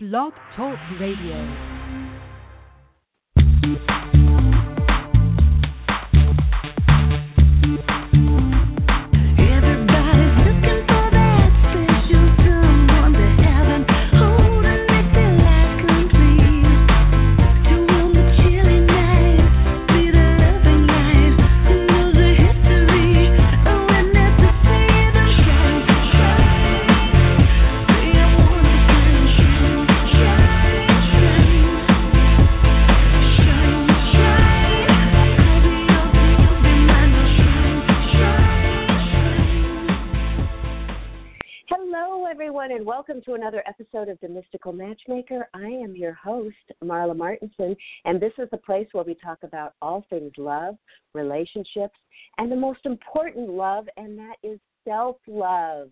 Blog Talk Radio. To another episode of The Mystical Matchmaker. I am your host, Marla Martenson, and this is the place where we talk about all things love, relationships, and the most important love, and that is self love.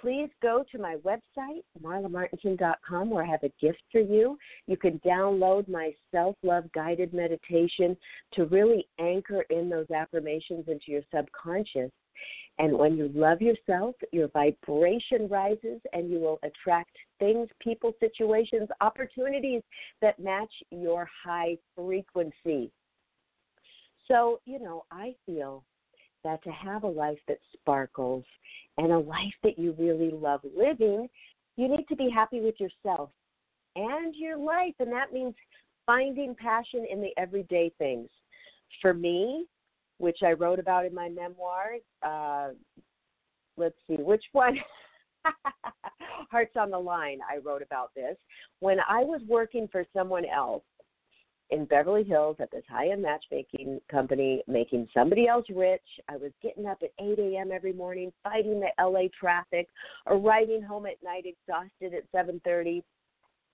Please go to my website, marlamartenson.com, where I have a gift for you. You can download my self love guided meditation to really anchor in those affirmations into your subconscious. And when you love yourself, your vibration rises and you will attract things, people, situations, opportunities that match your high frequency. So, you know, I feel that to have a life that sparkles and a life that you really love living, you need to be happy with yourself and your life. And that means finding passion in the everyday things. For me, which I wrote about in my memoirs. Uh, let's see, which one? Hearts on the Line, I wrote about this. When I was working for someone else in Beverly Hills at this high end matchmaking company, making somebody else rich, I was getting up at 8 a.m. every morning, fighting the LA traffic, arriving home at night exhausted at 7:30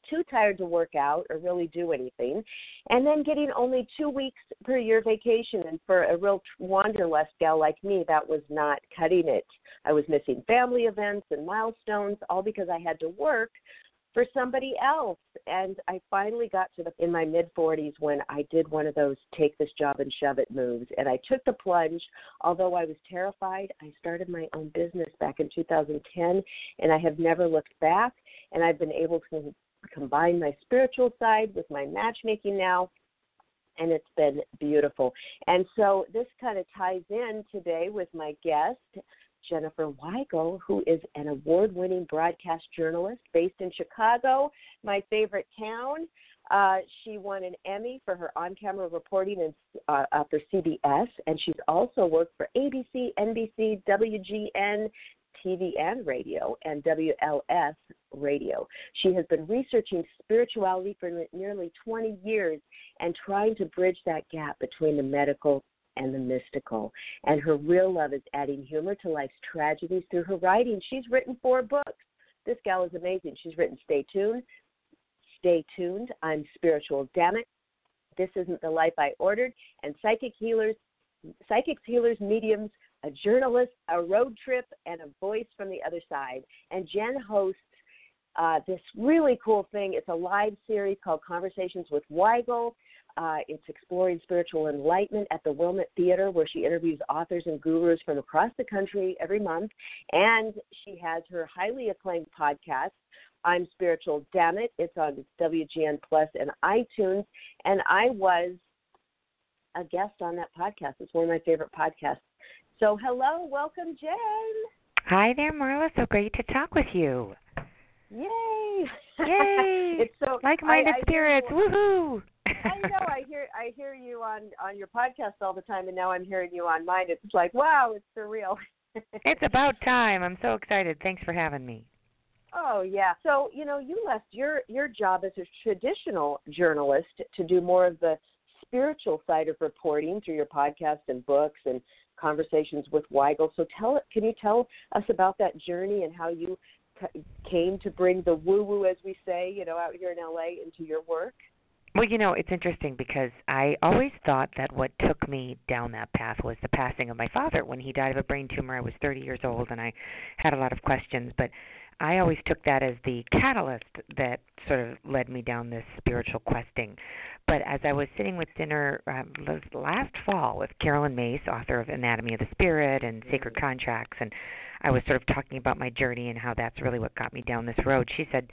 too tired to work out or really do anything, and then getting only two weeks per year vacation. And for a real wanderlust gal like me, that was not cutting it. I was missing family events and milestones, all because I had to work for somebody else. And I finally got to the in my mid 40s when I did one of those take this job and shove it moves, and I took the plunge. Although I was terrified, I started my own business back in 2010, and I have never looked back. And I've been able to combine my spiritual side with my matchmaking now and it's been beautiful. And so this kind of ties in today with my guest, Jenniffer Weigel, who is an award winning broadcast journalist based in Chicago, my favorite town. Uh, she won an Emmy for her on camera reporting in, uh, uh, for CBS, and she's also worked for ABC, NBC, WGN, TV and radio, and WLS radio. She has been researching spirituality for nearly 20 years and trying to bridge that gap between the medical and the mystical. And her real love is adding humor to life's tragedies through her writing. She's written four books. This gal is amazing. She's written Stay Tuned, Stay Tuned, I'm Spiritual, Damn It, This Isn't the Life I Ordered, and Psychic Healers, Psychics, Healers, Mediums, a journalist, a road trip, and a voice from the other side. And Jen hosts uh, this really cool thing. It's a live series called Conversations with Weigel. Uh, it's exploring spiritual enlightenment at the Wilmette Theater, where she interviews authors and gurus from across the country every month. And she has her highly acclaimed podcast, I'm Spiritual Damn It. It's on WGN Plus and iTunes. And I was a guest on that podcast. It's one of my favorite podcasts. So, hello, welcome, Jen. Hi there, Marla. So great to talk with you. Yay! Yay! it's so Like-minded I- I spirits. you- Woohoo! I know. I hear I hear you on on your podcast all the time, and now I'm hearing you on mine. It's like wow, it's surreal. it's about time. I'm so excited. Thanks for having me. Oh yeah. So you know, you left your your job as a traditional journalist to do more of the spiritual side of reporting through your podcast and books and conversations with Weigel. So tell can you tell us about that journey and how you came to bring the woo woo, as we say, you know, out here in LA into your work? Well, you know, it's interesting because I always thought that what took me down that path was the passing of my father. When he died of a brain tumor, I was 30 years old and I had a lot of questions, but I always took that as the catalyst that sort of led me down this spiritual questing. But as I was sitting with dinner um, last fall with Caroline Myss, author of Anatomy of the Spirit and Sacred Contracts, and I was sort of talking about my journey and how that's really what got me down this road, she said,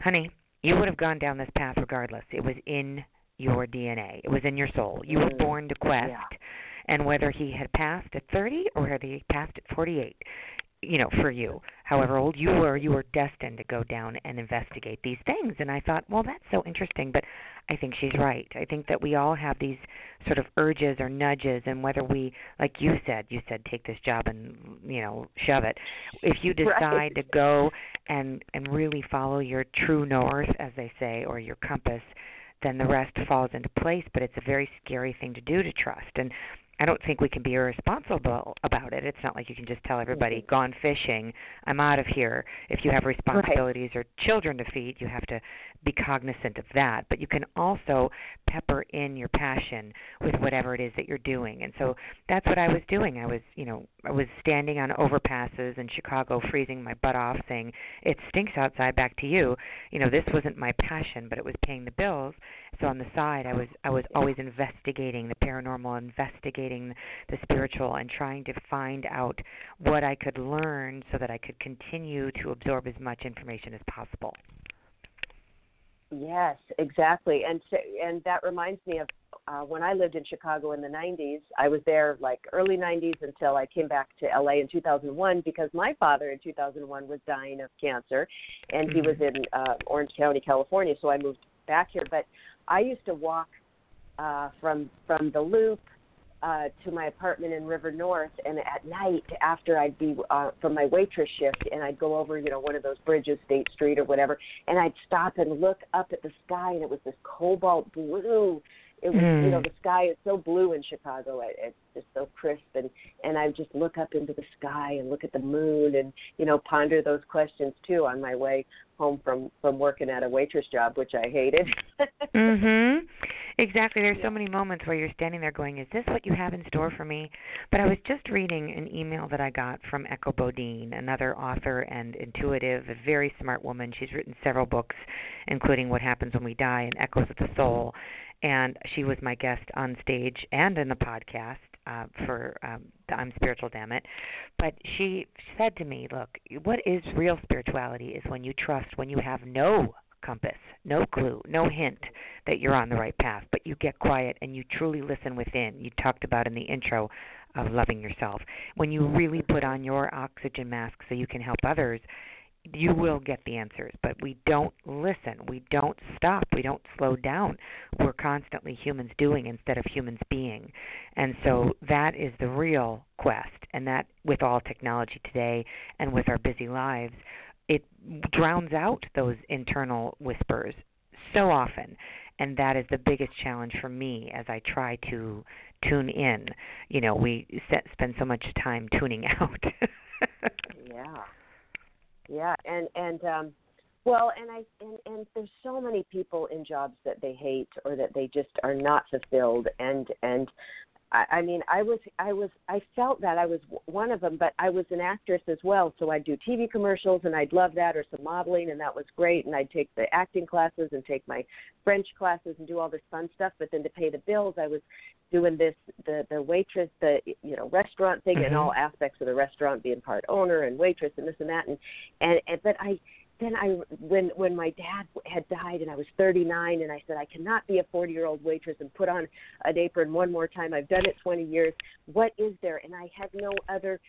Honey, You would have gone down this path regardless. It was in your DNA. It was in your soul. You were Mm, born to quest. yeah. And whether he had passed at 30 or whether he passed at 48, you know, for you, however old you were, you were destined to go down and investigate these things. And I thought, well, that's so interesting, but I think she's right. I think that we all have these sort of urges or nudges, and whether we, like you said, you said take this job and you know shove it. If you decide Right. to go and and really follow your true north, as they say, or your compass, then the rest falls into place. But it's a very scary thing to do to trust. And I don't think we can be irresponsible about it. It's not like you can just tell everybody, mm-hmm. "Gone fishing, I'm out of here." If you have responsibilities or children to feed, you have to be cognizant of that. But you can also pepper in your passion with whatever it is that you're doing. And so that's what I was doing. I was, you know, I was standing on overpasses in Chicago, freezing my butt off, saying, "It stinks outside. Back to you." You know, this wasn't my passion, but it was paying the bills. So on the side, I was I was always investigating the paranormal, investigating the spiritual, and trying to find out what I could learn so that I could continue to absorb as much information as possible. Yes, exactly. And so, and that reminds me of uh, when I lived in Chicago in the 90s. I was there like early 90s until I came back to LA in 2001 because my father in 2001 was dying of cancer, and he was in uh, Orange County, California. So I moved back here. But I used to walk uh, from from the Loop uh, to my apartment in River North, and at night after I'd be uh, from my waitress shift, and I'd go over, you know, one of those bridges, State Street or whatever, and I'd stop and look up at the sky, and it was this cobalt blue. It was, you know, Mm. the sky is so blue in Chicago. It, it's just so crisp, and and I just look up into the sky and look at the moon, and you know, ponder those questions too on my way home from from working at a waitress job, which I hated. Mhm. Exactly. There's Yeah. so many moments where you're standing there going, "Is this what you have in store for me?" But I was just reading an email that I got from Echo Bodine, another author and intuitive, a very smart woman. She's written several books, including What Happens When We Die and Echoes of the Soul. And she was my guest on stage and in the podcast uh, for um, the I'm Spiritual Damn It. But she said to me, "Look, what is real spirituality is when you trust, when you have no compass, no clue, no hint that you're on the right path, but you get quiet and you truly listen within. You talked about in the intro of loving yourself. When you really put on your oxygen mask so you can help others, you will get the answers. But we don't listen. We don't stop. We don't slow down. We're constantly humans doing instead of humans being. And so that is the real quest. And that, with all technology today and with our busy lives, it drowns out those internal whispers so often and that is the biggest challenge for me as I try to tune in. You know, we spend so much time tuning out. yeah yeah and and um well and i and and there's so many people in jobs that they hate or that they just are not fulfilled and and I, I mean, I was, I was, I felt that I was one of them, but I was an actress as well. So I'd do TV commercials, and I'd love that, or some modeling, and that was great. And I'd take the acting classes and take my French classes and do all this fun stuff. But then to pay the bills, I was doing this, the the waitress, the you know restaurant thing, Mhm. and all aspects of the restaurant, being part owner and waitress and this and that, and and, and but I then I when when my dad had died and I was 39 and I said I cannot be a 40 year old waitress and put on an apron one more time. I've done it 20 years. What is there? And I had no other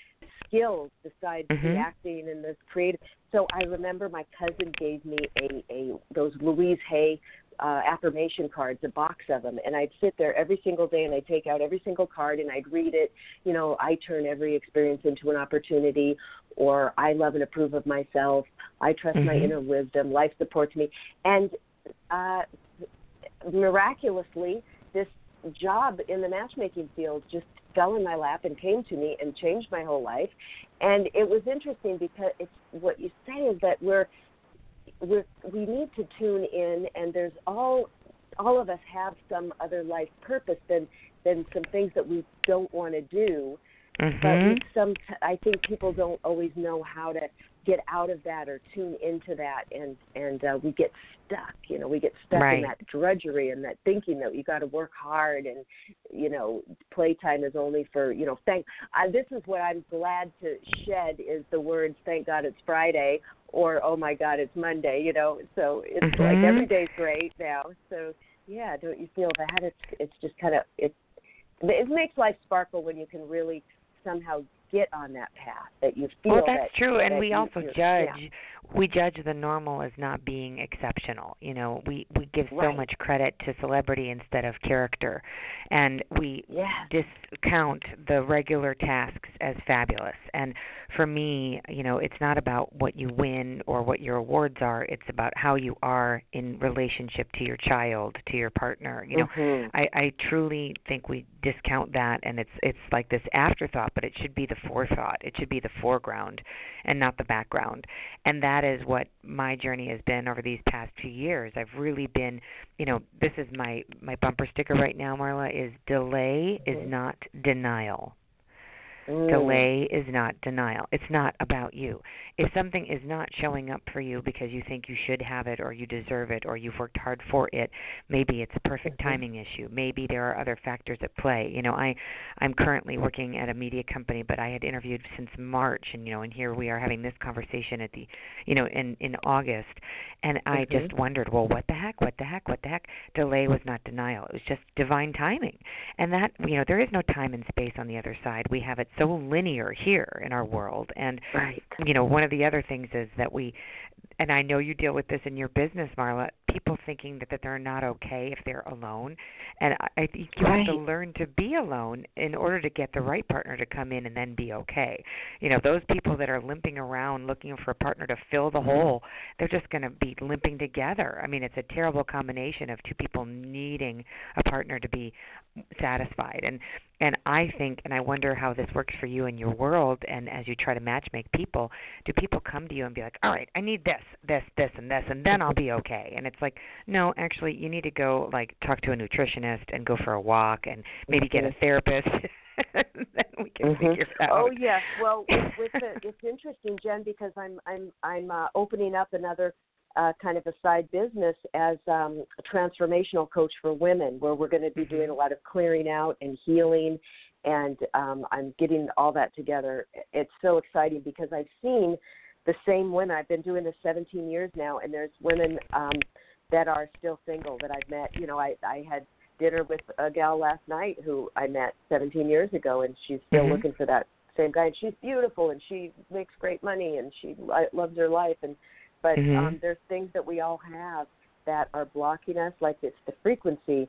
skills besides Mhm. the acting and the creative. So I remember my cousin gave me a a those Louise Hay uh, affirmation cards, a box of them, and I'd sit there every single day and I'd take out every single card and I'd read it. You know, I turn every experience into an opportunity, or I love and approve of myself. I trust my Mhm. inner wisdom. Life supports me, and uh, miraculously, this job in the matchmaking field just fell in my lap and came to me and changed my whole life. And it was interesting because it's what you say is that we're we we need to tune in, and there's all all of us have some other life purpose than than some things that we don't want to do. but Mhm. we some I think people don't always know how to get out of that or tune into that and and uh, we get stuck you know we get stuck Right. in that drudgery and that thinking that you got to work hard and you know playtime is only for you know thank I, this is what I'm glad to shed is the words thank God it's Friday or oh my God it's Monday you know so it's like Mhm. every day's great now so yeah don't you feel that it's it's just kind of it it makes life sparkle when you can really somehow get on that path that you feel well, that's that, true, and that we also judge. yeah. We judge the normal as not being exceptional. You know, we we give so much credit to celebrity instead of character, and we Yes. discount the regular tasks as fabulous. And for me, you know, it's not about what you win or what your awards are. It's about how you are in relationship to your child, to your partner. You know, Mhm. I, I truly think we discount that and it's it's like this afterthought, but it should be the forethought. It should be the foreground and not the background. And that is what my journey has been over these past few years. I've really been you know, this is my my bumper sticker right now, Marla, is delay is Mhm. not denial. Mm. Delay is not denial. It's not about you. If something is not showing up for you because you think you should have it or you deserve it or you've worked hard for it, maybe it's a perfect Mhm. timing issue. Maybe there are other factors at play. You know, I I'm currently working at a media company, but I had interviewed since March and you know, and here we are having this conversation at the you know, in in August and I Mhm. just wondered, well, what the heck? What the heck? What the heck? Delay was not denial. It was just divine timing. And that, you know, there is no time and space on the other side. We have it so linear here in our world. And Right. you know, one of the other things is that we and I know you deal with this in your business, Marla, people thinking that, that they're not okay if they're alone. And I, I think you have to learn to be alone in order to get the right partner to come in and then be okay. You know, those people that are limping around looking for a partner to fill the mm-hmm. hole, they're just going to be limping together. I mean, it's a terrible combination of two people needing a partner to be satisfied. And and I think and I wonder how this works for you in your world and as you try to match make people, do people come to you and be like, "All right, I need this, this, this and this and then I'll be okay." And it's like, "No, actually, you need to go like talk to a nutritionist and go for a walk and maybe get a Mhm. therapist." then we can Mhm. figure it out. Oh yes. Well, with, with the, it's interesting, Jen, because I'm I'm I'm uh, opening up another uh, kind of a side business as um, a transformational coach for women, where we're going to be doing a lot of clearing out and healing, and um, I'm getting all that together. It's so exciting because I've seen the same women. I've been doing this 17 years now, and there's women um, that are still single that I've met. You know, I I had dinner with a gal last night who I met 17 years ago, and she's still Mhm. looking for that same guy. And she's beautiful, and she makes great money, and she li- loves her life. And but Mhm. um, there's things that we all have that are blocking us, like it's the frequency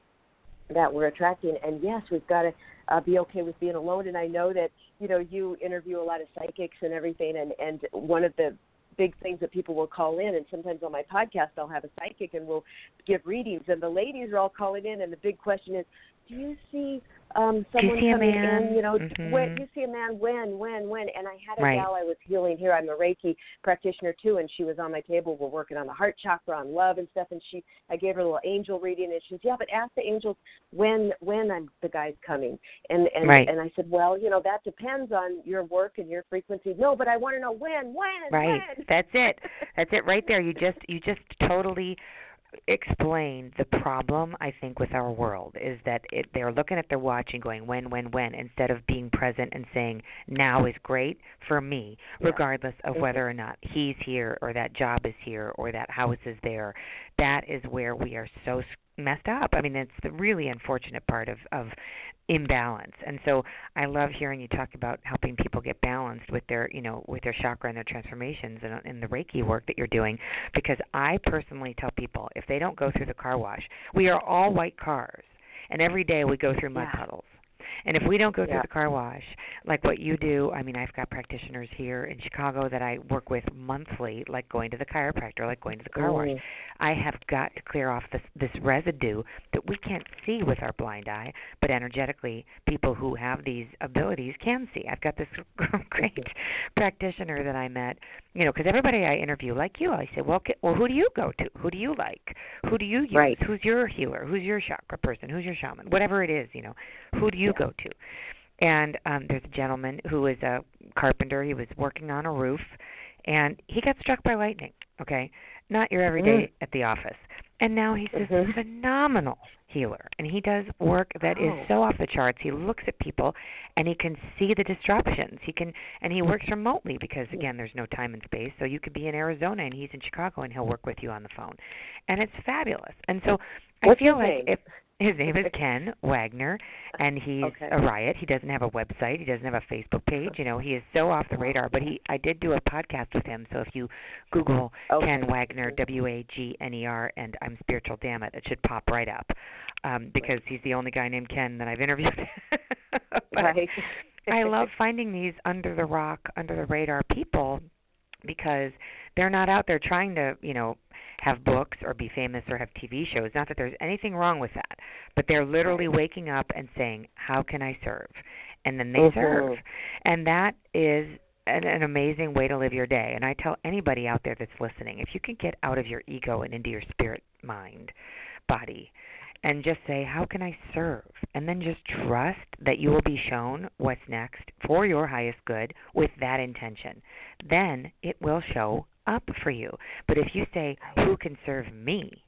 that we're attracting. And yes, we've got to uh, be okay with being alone. And I know that you know you interview a lot of psychics and everything, and and one of the big things that people will call in and sometimes on my podcast I'll have a psychic and we'll give readings and the ladies are all calling in and the big question is do you see um Do you someone see a coming man? in you know Mhm. when do you see a man when when when and I had a Right. gal I was healing here I'm a Reiki practitioner too and she was on my table we're working on the heart chakra on love and stuff and she I gave her a little angel reading and she says yeah but ask the angels when when I'm the guy's coming and and Right. and I said well you know that depends on your work and your frequency no but I want to know when when Right. when That's it. That's it right there. You just you just totally explained the problem I think with our world is that it, they're looking at their watch and going when when when instead of being present and saying now is great for me Yeah. regardless of Mhm. whether or not he's here or that job is here or that house is there. That is where we are so messed up. I mean it's the really unfortunate part of of imbalance. And so I love hearing you talk about helping people get balanced with their, you know, with their chakra and their transformations and, and the Reiki work that you're doing because I personally tell people if they don't go through the car wash, we are all white cars and every day we go through mud Yeah. puddles. And if we don't go through the car wash, like what you do, I mean, I've got practitioners here in Chicago that I work with monthly, like going to the chiropractor, like going to the car wash. I have got to clear off this this residue that we can't see with our blind eye, but energetically, people who have these abilities can see. I've got this great practitioner that I met, you know, because everybody I interview, like you, I say, well, well, who do you go to? Who do you like? Who do you use? Right. Who's your healer? Who's your chakra person? Who's your shaman? Whatever it is, you know, who do you Yeah. go to? And um there's a gentleman who is a carpenter. He was working on a roof and he got struck by lightning, okay? Not your everyday Mm. at the office. And now he's this Mhm. phenomenal healer and he does work that is so off the charts. He looks at people and he can see the disruptions. He can and he works remotely because again there's no time and space. So you could be in Arizona and he's in Chicago and he'll work with you on the phone. And it's fabulous. And so What's I feel like name? if his name is Ken Wagner, and he's Okay. a riot. He doesn't have a website. He doesn't have a Facebook page. You know, he is so off the radar. But he, I did do a podcast with him. So if you Google Okay. Ken Wagner, W A G N E R, and I'm spiritual, damn it, it should pop right up, um, because he's the only guy named Ken that I've interviewed. right. I love finding these under the rock, under the radar people because they're not out there trying to, you know, have books or be famous or have TV shows. Not that there's anything wrong with that, but they're literally waking up and saying, "How can I serve?" And then they serve. Mm-hmm. And that is an, an amazing way to live your day. And I tell anybody out there that's listening, if you can get out of your ego and into your spirit mind, body, and just say, How can I serve? And then just trust that you will be shown what's next for your highest good with that intention. Then it will show up for you. But if you say, Who can serve me?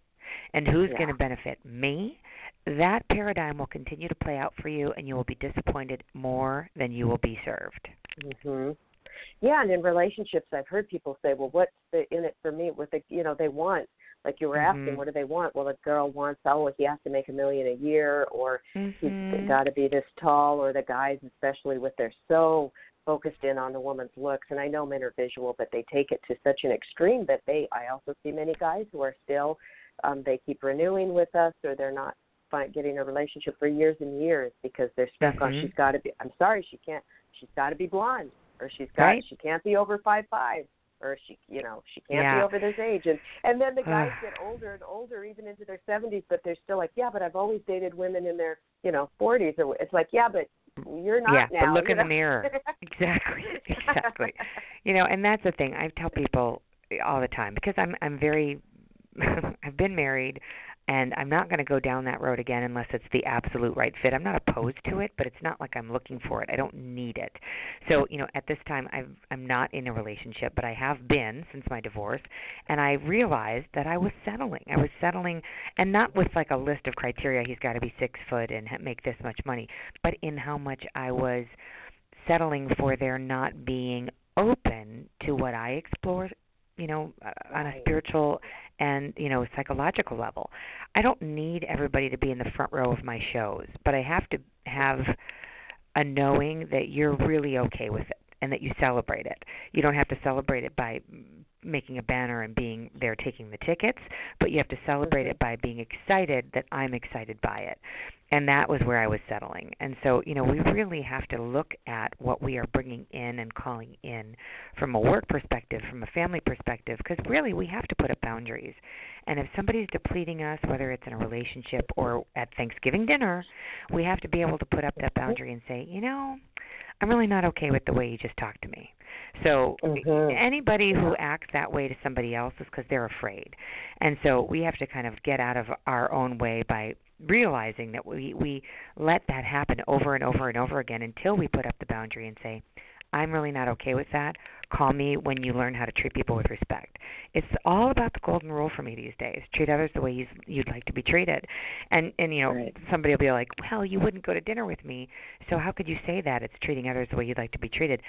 and who's Yeah. going to benefit me? That paradigm will continue to play out for you, and you will be disappointed more than you will be served. Mhm. Yeah, and in relationships, I've heard people say, "Well, what's the in it for me?" With the, you know, they want, like you were asking, Mhm. what do they want? Well, a girl wants, oh, he has to make a million a year, or he's Mhm. got to be this tall, or the guys, especially with they're so focused in on the woman's looks. And I know men are visual, but they take it to such an extreme that they. I also see many guys who are still, um, they keep renewing with us, or they're not find, getting a relationship for years and years because they're stuck on. Mhm. She's got to be. I'm sorry, she can't. She's got to be blonde, or she's got. Right. She can't be over five five. Or she, you know, she can't be over this age, and and then the guys get older and older, even into their seventies, but they're still like, yeah, but I've always dated women in their, you know, forties, or it's like, yeah, but you're not yeah, now. but look in the mirror. Exactly. Exactly. You know, and that's the thing. I tell people all the time because I'm I'm very I've been married and I'm not going to go down that road again unless it's the absolute right fit. I'm not opposed to it, but it's not like I'm looking for it. I don't need it. So, you know, at this time I've I'm not in a relationship, but I have been since my divorce, and I realized that I was settling. I was settling and not with like a list of criteria he's got to be 6 foot and ha- make this much money, but in how much I was settling for there not being open to what I explore, you know, uh, on a spiritual and, you know, psychological level. I don't need everybody to be in the front row of my shows, but I have to have a knowing that you're really okay with it and that you celebrate it. You don't have to celebrate it by making a banner and being there taking the tickets, but you have to celebrate Mhm. it by being excited that I'm excited by it. And that was where I was settling. And so, you know, we really have to look at what we are bringing in and calling in from a work perspective, from a family perspective, because really we have to put up boundaries. And if somebody's depleting us, whether it's in a relationship or at Thanksgiving dinner, we have to be able to put up that boundary and say, you know, I'm really not okay with the way you just talked to me. So Mhm. anybody who acts that way to somebody else is because they're afraid. And so we have to kind of get out of our own way by realizing that we we let that happen over and over and over again until we put up the boundary and say, I'm really not okay with that. Call me when you learn how to treat people with respect. It's all about the golden rule for me these days. Treat others the way you, you'd like to be treated. And and you know, Right. somebody will be like, "Well, you wouldn't go to dinner with me, so how could you say that? It's treating others the way you'd like to be treated."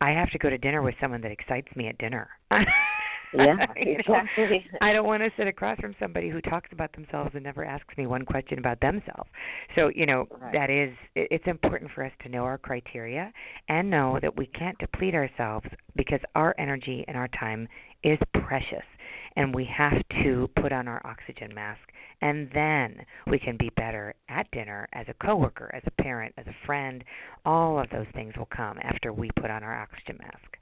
I have to go to dinner with someone that excites me at dinner. Yeah, exactly. I don't want to sit across from somebody who talks about themselves and never asks me one question about themselves. So, you know, Right. that is it's important for us to know our criteria and know that we can't deplete ourselves because our energy and our time is precious and we have to put on our oxygen mask and then we can be better at dinner as a coworker, as a parent, as a friend. All of those things will come after we put on our oxygen mask.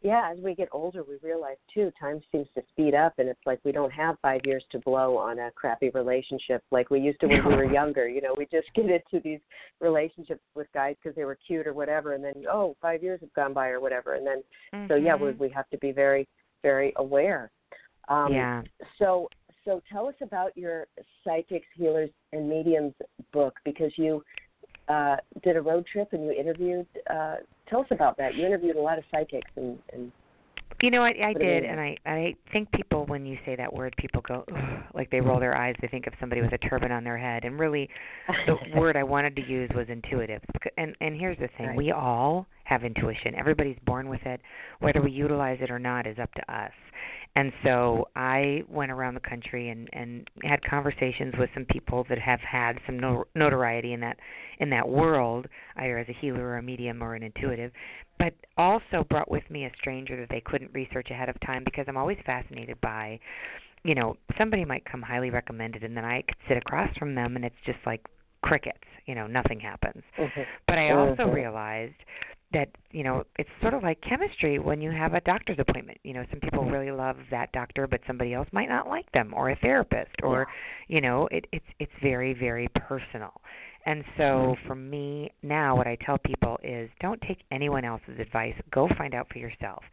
Yeah, as we get older, we realize too, time seems to speed up, and it's like we don't have five years to blow on a crappy relationship like we used to when we were younger. You know, we just get into these relationships with guys because they were cute or whatever, and then oh, five years have gone by or whatever, and then so yeah, we Mhm. we have to be very very aware. Um, yeah. So so tell us about your psychics, healers, and mediums book because you uh, did a road trip and you interviewed. Uh, tell us about that. You interviewed a lot of psychics and, and You know, I, I What do you did, and I I think people when you say that word, people go Ugh, like they roll their eyes. They think of somebody with a turban on their head, and really, the word I wanted to use was intuitive. And and here's the thing: Right. we all have intuition. Everybody's born with it. Whether we utilize it or not is up to us. And so I went around the country and and had conversations with some people that have had some no, notoriety in that in that world, either as a healer or a medium or an intuitive but also brought with me a stranger that they couldn't research ahead of time because I'm always fascinated by, you know, somebody might come highly recommended and then I could sit across from them and it's just like crickets, you know, nothing happens. Mhm. But I also Mhm. realized that, you know, it's sort of like chemistry when you have a doctor's appointment. You know, some people really love that doctor but somebody else might not like them or a therapist or you know, it it's it's very very personal. And so for me now what I tell people is don't take anyone else's advice. Go find out for yourself.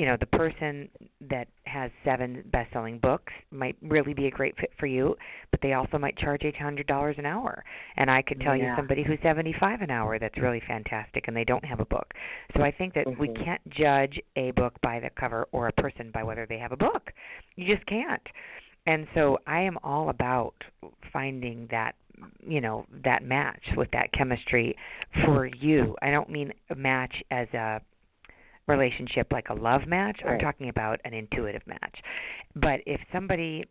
You know, the person that has seven best-selling books might really be a great fit for you, but they also might charge $800 an hour. And I could tell you somebody who's 75 an hour that's really fantastic and they don't have a book. So I think that we Mhm. can't judge a book by the cover or a person by whether they have a book. You just can't. And so I am all about finding that you know that match with that chemistry for you. I don't mean a match as a relationship like a love match. I'm talking about an intuitive match. But if somebody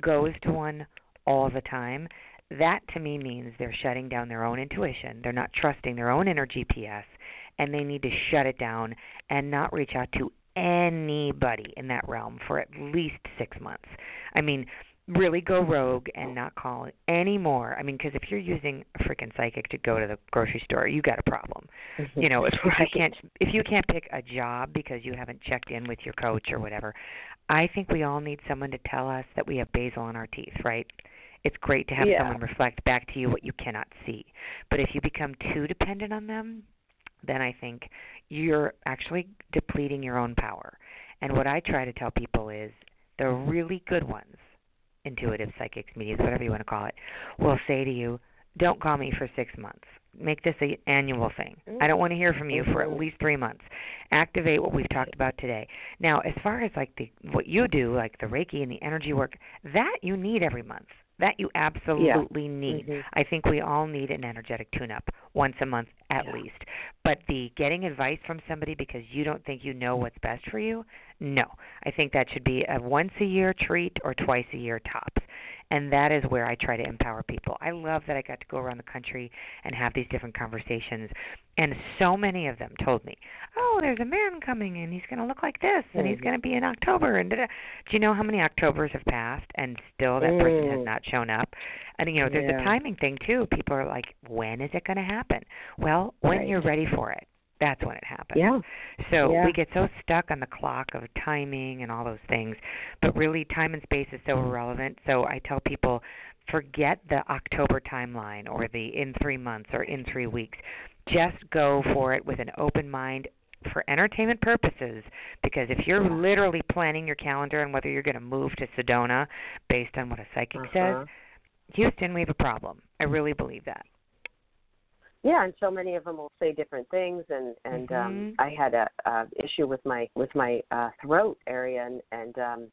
goes to one all the time, that to me means they're shutting down their own intuition. They're not trusting their own inner GPS and they need to shut it down and not reach out to anybody in that realm for at least 6 months. I mean, really go rogue and not call any more. I mean, because if you're using a freaking psychic to go to the grocery store, you got a problem. Mm-hmm. You know, if, if you can't if you can't pick a job because you haven't checked in with your coach or whatever, I think we all need someone to tell us that we have basil in our teeth, right? It's great to have Yeah. someone reflect back to you what you cannot see. But if you become too dependent on them, then I think you're actually depleting your own power. And what I try to tell people is the really good ones, intuitive psychics, mediums, whatever you want to call it, will say to you, "Don't call me for 6 months. Make this an annual thing. I don't want to hear from you for at least 3 months. Activate what we've talked about today." Now, as far as like the what you do, like the Reiki and the energy work, that you need every month. That you absolutely need. Mhm. I think we all need an energetic tune up once a month at Yeah. least. But the getting advice from somebody because you don't think you know what's best for you, no. I think that should be a once a year treat or twice a year tops. And that is where I try to empower people. I love that I got to go around the country and have these different conversations. And so many of them told me, "Oh, there's a man coming and he's going to look like this and he's Mhm. going to be in October." And da-da. do you know how many Octobers have passed and still that person has Mm. not shown up? And you know, there's Yeah. a timing thing too. People are like, "When is it going to happen?" Well, when Right. you're ready for it. That's when it happens. Yeah. So Yeah. we get so stuck on the clock of timing and all those things, but really time and space is so irrelevant. So I tell people forget the October timeline or the in 3 months or in 3 weeks. Just go for it with an open mind for entertainment purposes because if you're literally planning your calendar and whether you're going to move to Sedona based on what a psychic Uh-huh. says, Houston, we have a problem. I really believe that. Yeah, and so many of them will say different things, and and um, Mhm. I had a, a issue with my with my uh, throat area, and and um,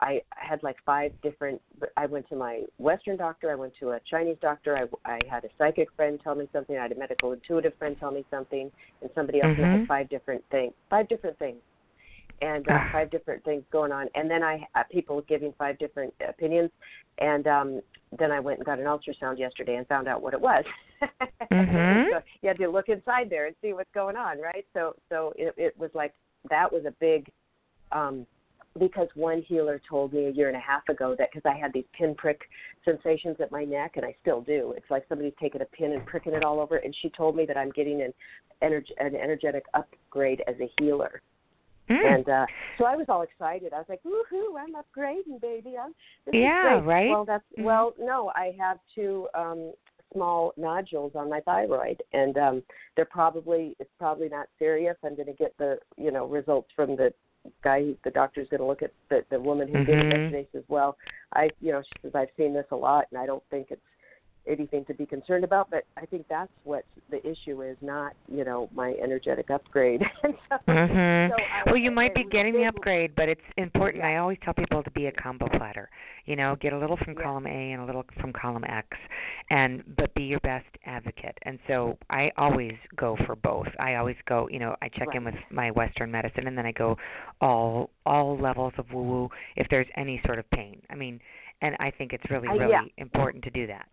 I had like five different. I went to my Western doctor, I went to a Chinese doctor, I I had a psychic friend tell me something, I had a medical intuitive friend tell me something, and somebody else, Mhm. had five different things, five different things. And uh, Ah. five different things going on, and then I uh, people giving five different opinions, and um, then I went and got an ultrasound yesterday and found out what it was. Mhm. so you had to look inside there and see what's going on, right? So so it, it was like that was a big um because one healer told me a year and a half ago that because I had these pinprick sensations at my neck and I still do. It's like somebody's taking a pin and pricking it all over. And she told me that I'm getting an energ- an energetic upgrade as a healer. Mm. And uh so I was all excited. I was like, "Woohoo! I'm upgrading, baby! I'm this is Yeah, great." right? Well, that's Mhm. well, no, I have two um small nodules on my thyroid, and um they're probably it's probably not serious. I'm going to get the you know results from the guy, who- the doctor's going to look at the the woman who did it Mhm. yesterday. Says, "Well, I you know she says I've seen this a lot, and I don't think it's anything to be concerned about. But I think that's what the issue is, not you know my energetic upgrade. So, Mhm. so well, you might be getting the upgrade, but it's important. Yeah. I always tell people to be a combo platter. You know, get a little from Yeah. column A and a little from column X, and but be your best advocate. And so I always go for both. I always go. You know, I check in with my Western medicine, and then I go all all levels of woo woo if there's any sort of pain. I mean, and I think it's really Uh, really yeah. important to do that.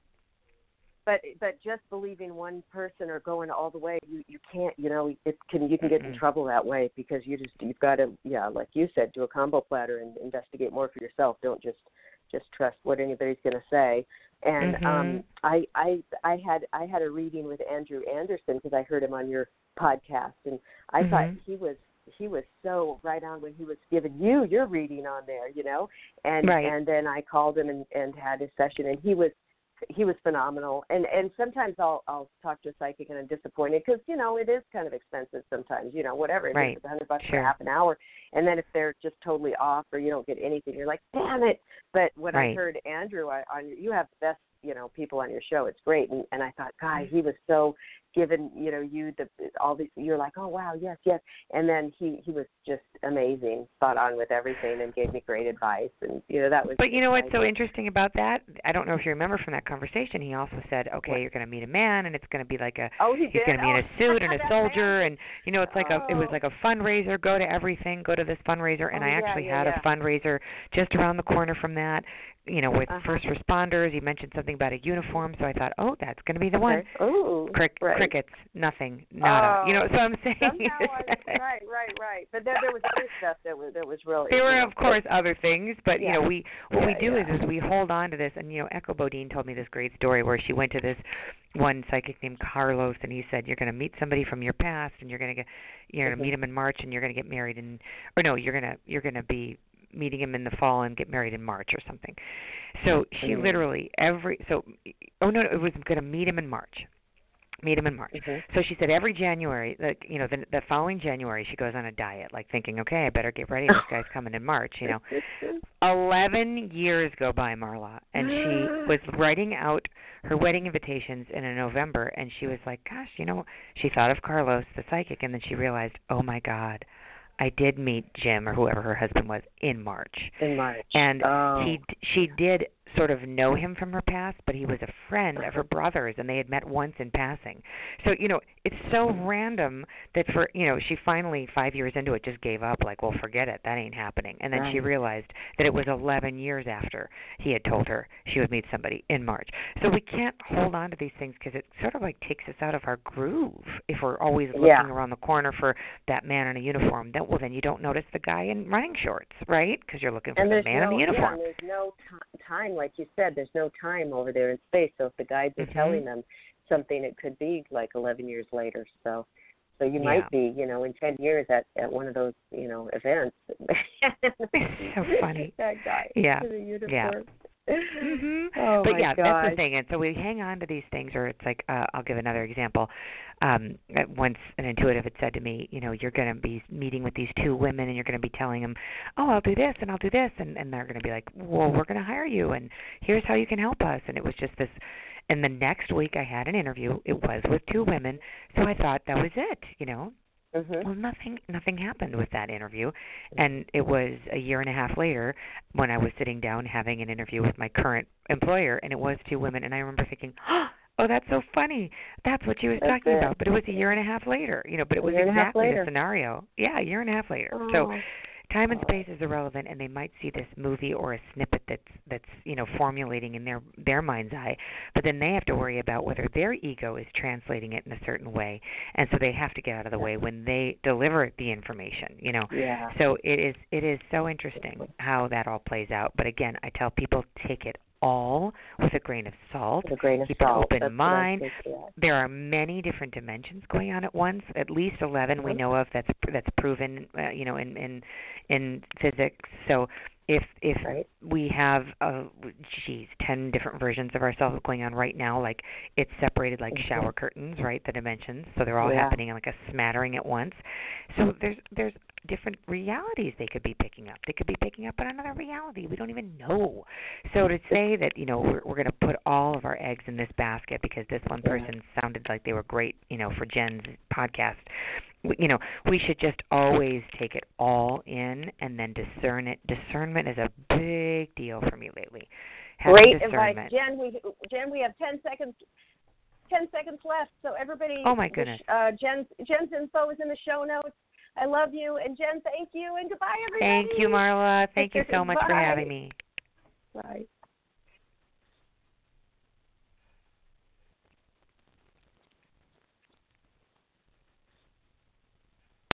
But but just believing one person or going all the way you you can't you know it can you can get in Mm-mm. trouble that way because you just you've got to yeah like you said do a combo platter and investigate more for yourself don't just just trust what anybody's going to say and Mhm. um i i i had i had a reading with andrew anderson because i heard him on your podcast and i thought Mhm. he was he was so right on when he was giving you your reading on there you know and Right. and then i called him and and had his session and he was he was phenomenal and and sometimes i'll i'll talk to a psychic and i'm disappointed because you know it is kind of expensive sometimes you know whatever it Right. is, a hundred bucks Sure. for half an hour and then if they're just totally off or you don't get anything you're like damn it but when i heard andrew I, on your- you have the best you know people on your show it's great and and i thought god mm. he was so given you know you the all these you're like oh wow yes yes and then he he was just amazing spot on with everything and gave me great advice and you know that was But you know what's so interesting about that? I don't know if you remember from that conversation. He also said, "Okay, What? you're going to meet a man, and it's going to be like a oh he he's going to be in Oh, a suit and a soldier and you know it's like a it was Oh. like a fundraiser go to everything go to this fundraiser and Oh, i yeah, actually yeah, had yeah. a fundraiser just around the corner from that you know with Uh-huh. first responders you mentioned something about a uniform so i thought oh that's going to be the one Okay. Ooh, Crick, right. crickets nothing nada you know Oh, so i'm saying Somehow right, right, right. But there, there was other stuff that was that was really. there were know, of course other things but you know we what we do yeah. is is we hold on to this and you know echo bodine told me this great story where she went to this one psychic named carlos and he said you're going to meet somebody from your past and you're going to get you're going to meet him in march and you're going to get married and or no you're going to you're going to be meeting him in the fall and get married in march or something so she Mhm. literally every so oh no, no it was going to meet him in march meet him in march Mhm. so she said every January, like you know, the the following January, she goes on a diet, like thinking, okay, I better get ready. This guy's coming in March, you know. Eleven years go by, Marla, and she was writing out her wedding invitations in a November, and she was like, gosh, you know, she thought of Carlos, the psychic, and then she realized, oh my God, I did meet Jim or whoever her husband was in March, in March. and oh. he she did sort of know him from her past, but he was a friend of her brother's, and they had met once in passing. So you know, it's so random that for you know, she finally five years into it just gave up, like, well, forget it, that ain't happening. And then she realized that it was 11 years after he had told her she would meet somebody in March. So we can't hold on to these things because it sort of like takes us out of our groove if we're always looking Yeah. around the corner for that man in a uniform. Then well, then you don't notice the guy in running shorts, right? Because you're looking for and the man no, in the yeah, uniform. and there's no ti time, like you said. There's no time over there in space. So if the guides are Mhm. telling them something, it could be like 11 years later. So, so you Yeah. might be, you know, in 10 years at at one of those, you know, events. So funny. that guy. Yeah. Yeah. Mhm. Oh but yeah, that's the thing. And so we hang on to these things, or it's like uh, I'll give another example. Um, once an intuitive had said to me, you know, you're going to be meeting with these two women, and you're going to be telling them, oh, I'll do this and I'll do this, and and they're going to be like, well, we're going to hire you, and here's how you can help us. And it was just this. And the next week, I had an interview. It was with two women, so I thought that was it. You know, Mhm. well, nothing nothing happened with that interview, and it was a year and a half later when I was sitting down having an interview with my current employer, and it was two women, and I remember thinking, "Oh, that's so funny. That's what she was That's talking it. about." But it was a year and a half later, you know. But it was year and a half exactly the scenario. Yeah, a year and a half later. So Oh. Time and space is irrelevant and they might see this movie or a snippet that's that's you know formulating in their their mind's eye but then they have to worry about whether their ego is translating it in a certain way and so they have to get out of the way when they deliver the information you know Yeah. so it is it is so interesting how that all plays out but again i tell people take it all with a grain of salt With a grain of keep an salt. open That's mind yeah. there are many different dimensions going on at once. At least 11 we Mhm. know of that's that's proven, uh, you know, in in in physics. So if if Right. we have uh geez ten different versions of ourselves going on right now like it's separated like shower curtains right the dimensions so they're all Yeah. happening in like a smattering at once so there's there's different realities they could be picking up they could be picking up on another reality we don't even know so to say that you know we're we're going to put all of our eggs in this basket because this one Yeah. person sounded like they were great you know for Jen's podcast you know we should just always take it all in and then discern it discernment is a big deal for me lately Having Great advice, Jen. We Jen, we have ten seconds. Ten seconds left, so everybody. Oh, my goodness. Uh, Jen's Jen's info is in the show notes. I love you, and Jen, thank you, and goodbye, everybody. thank you marla thank you so much for having me Bye.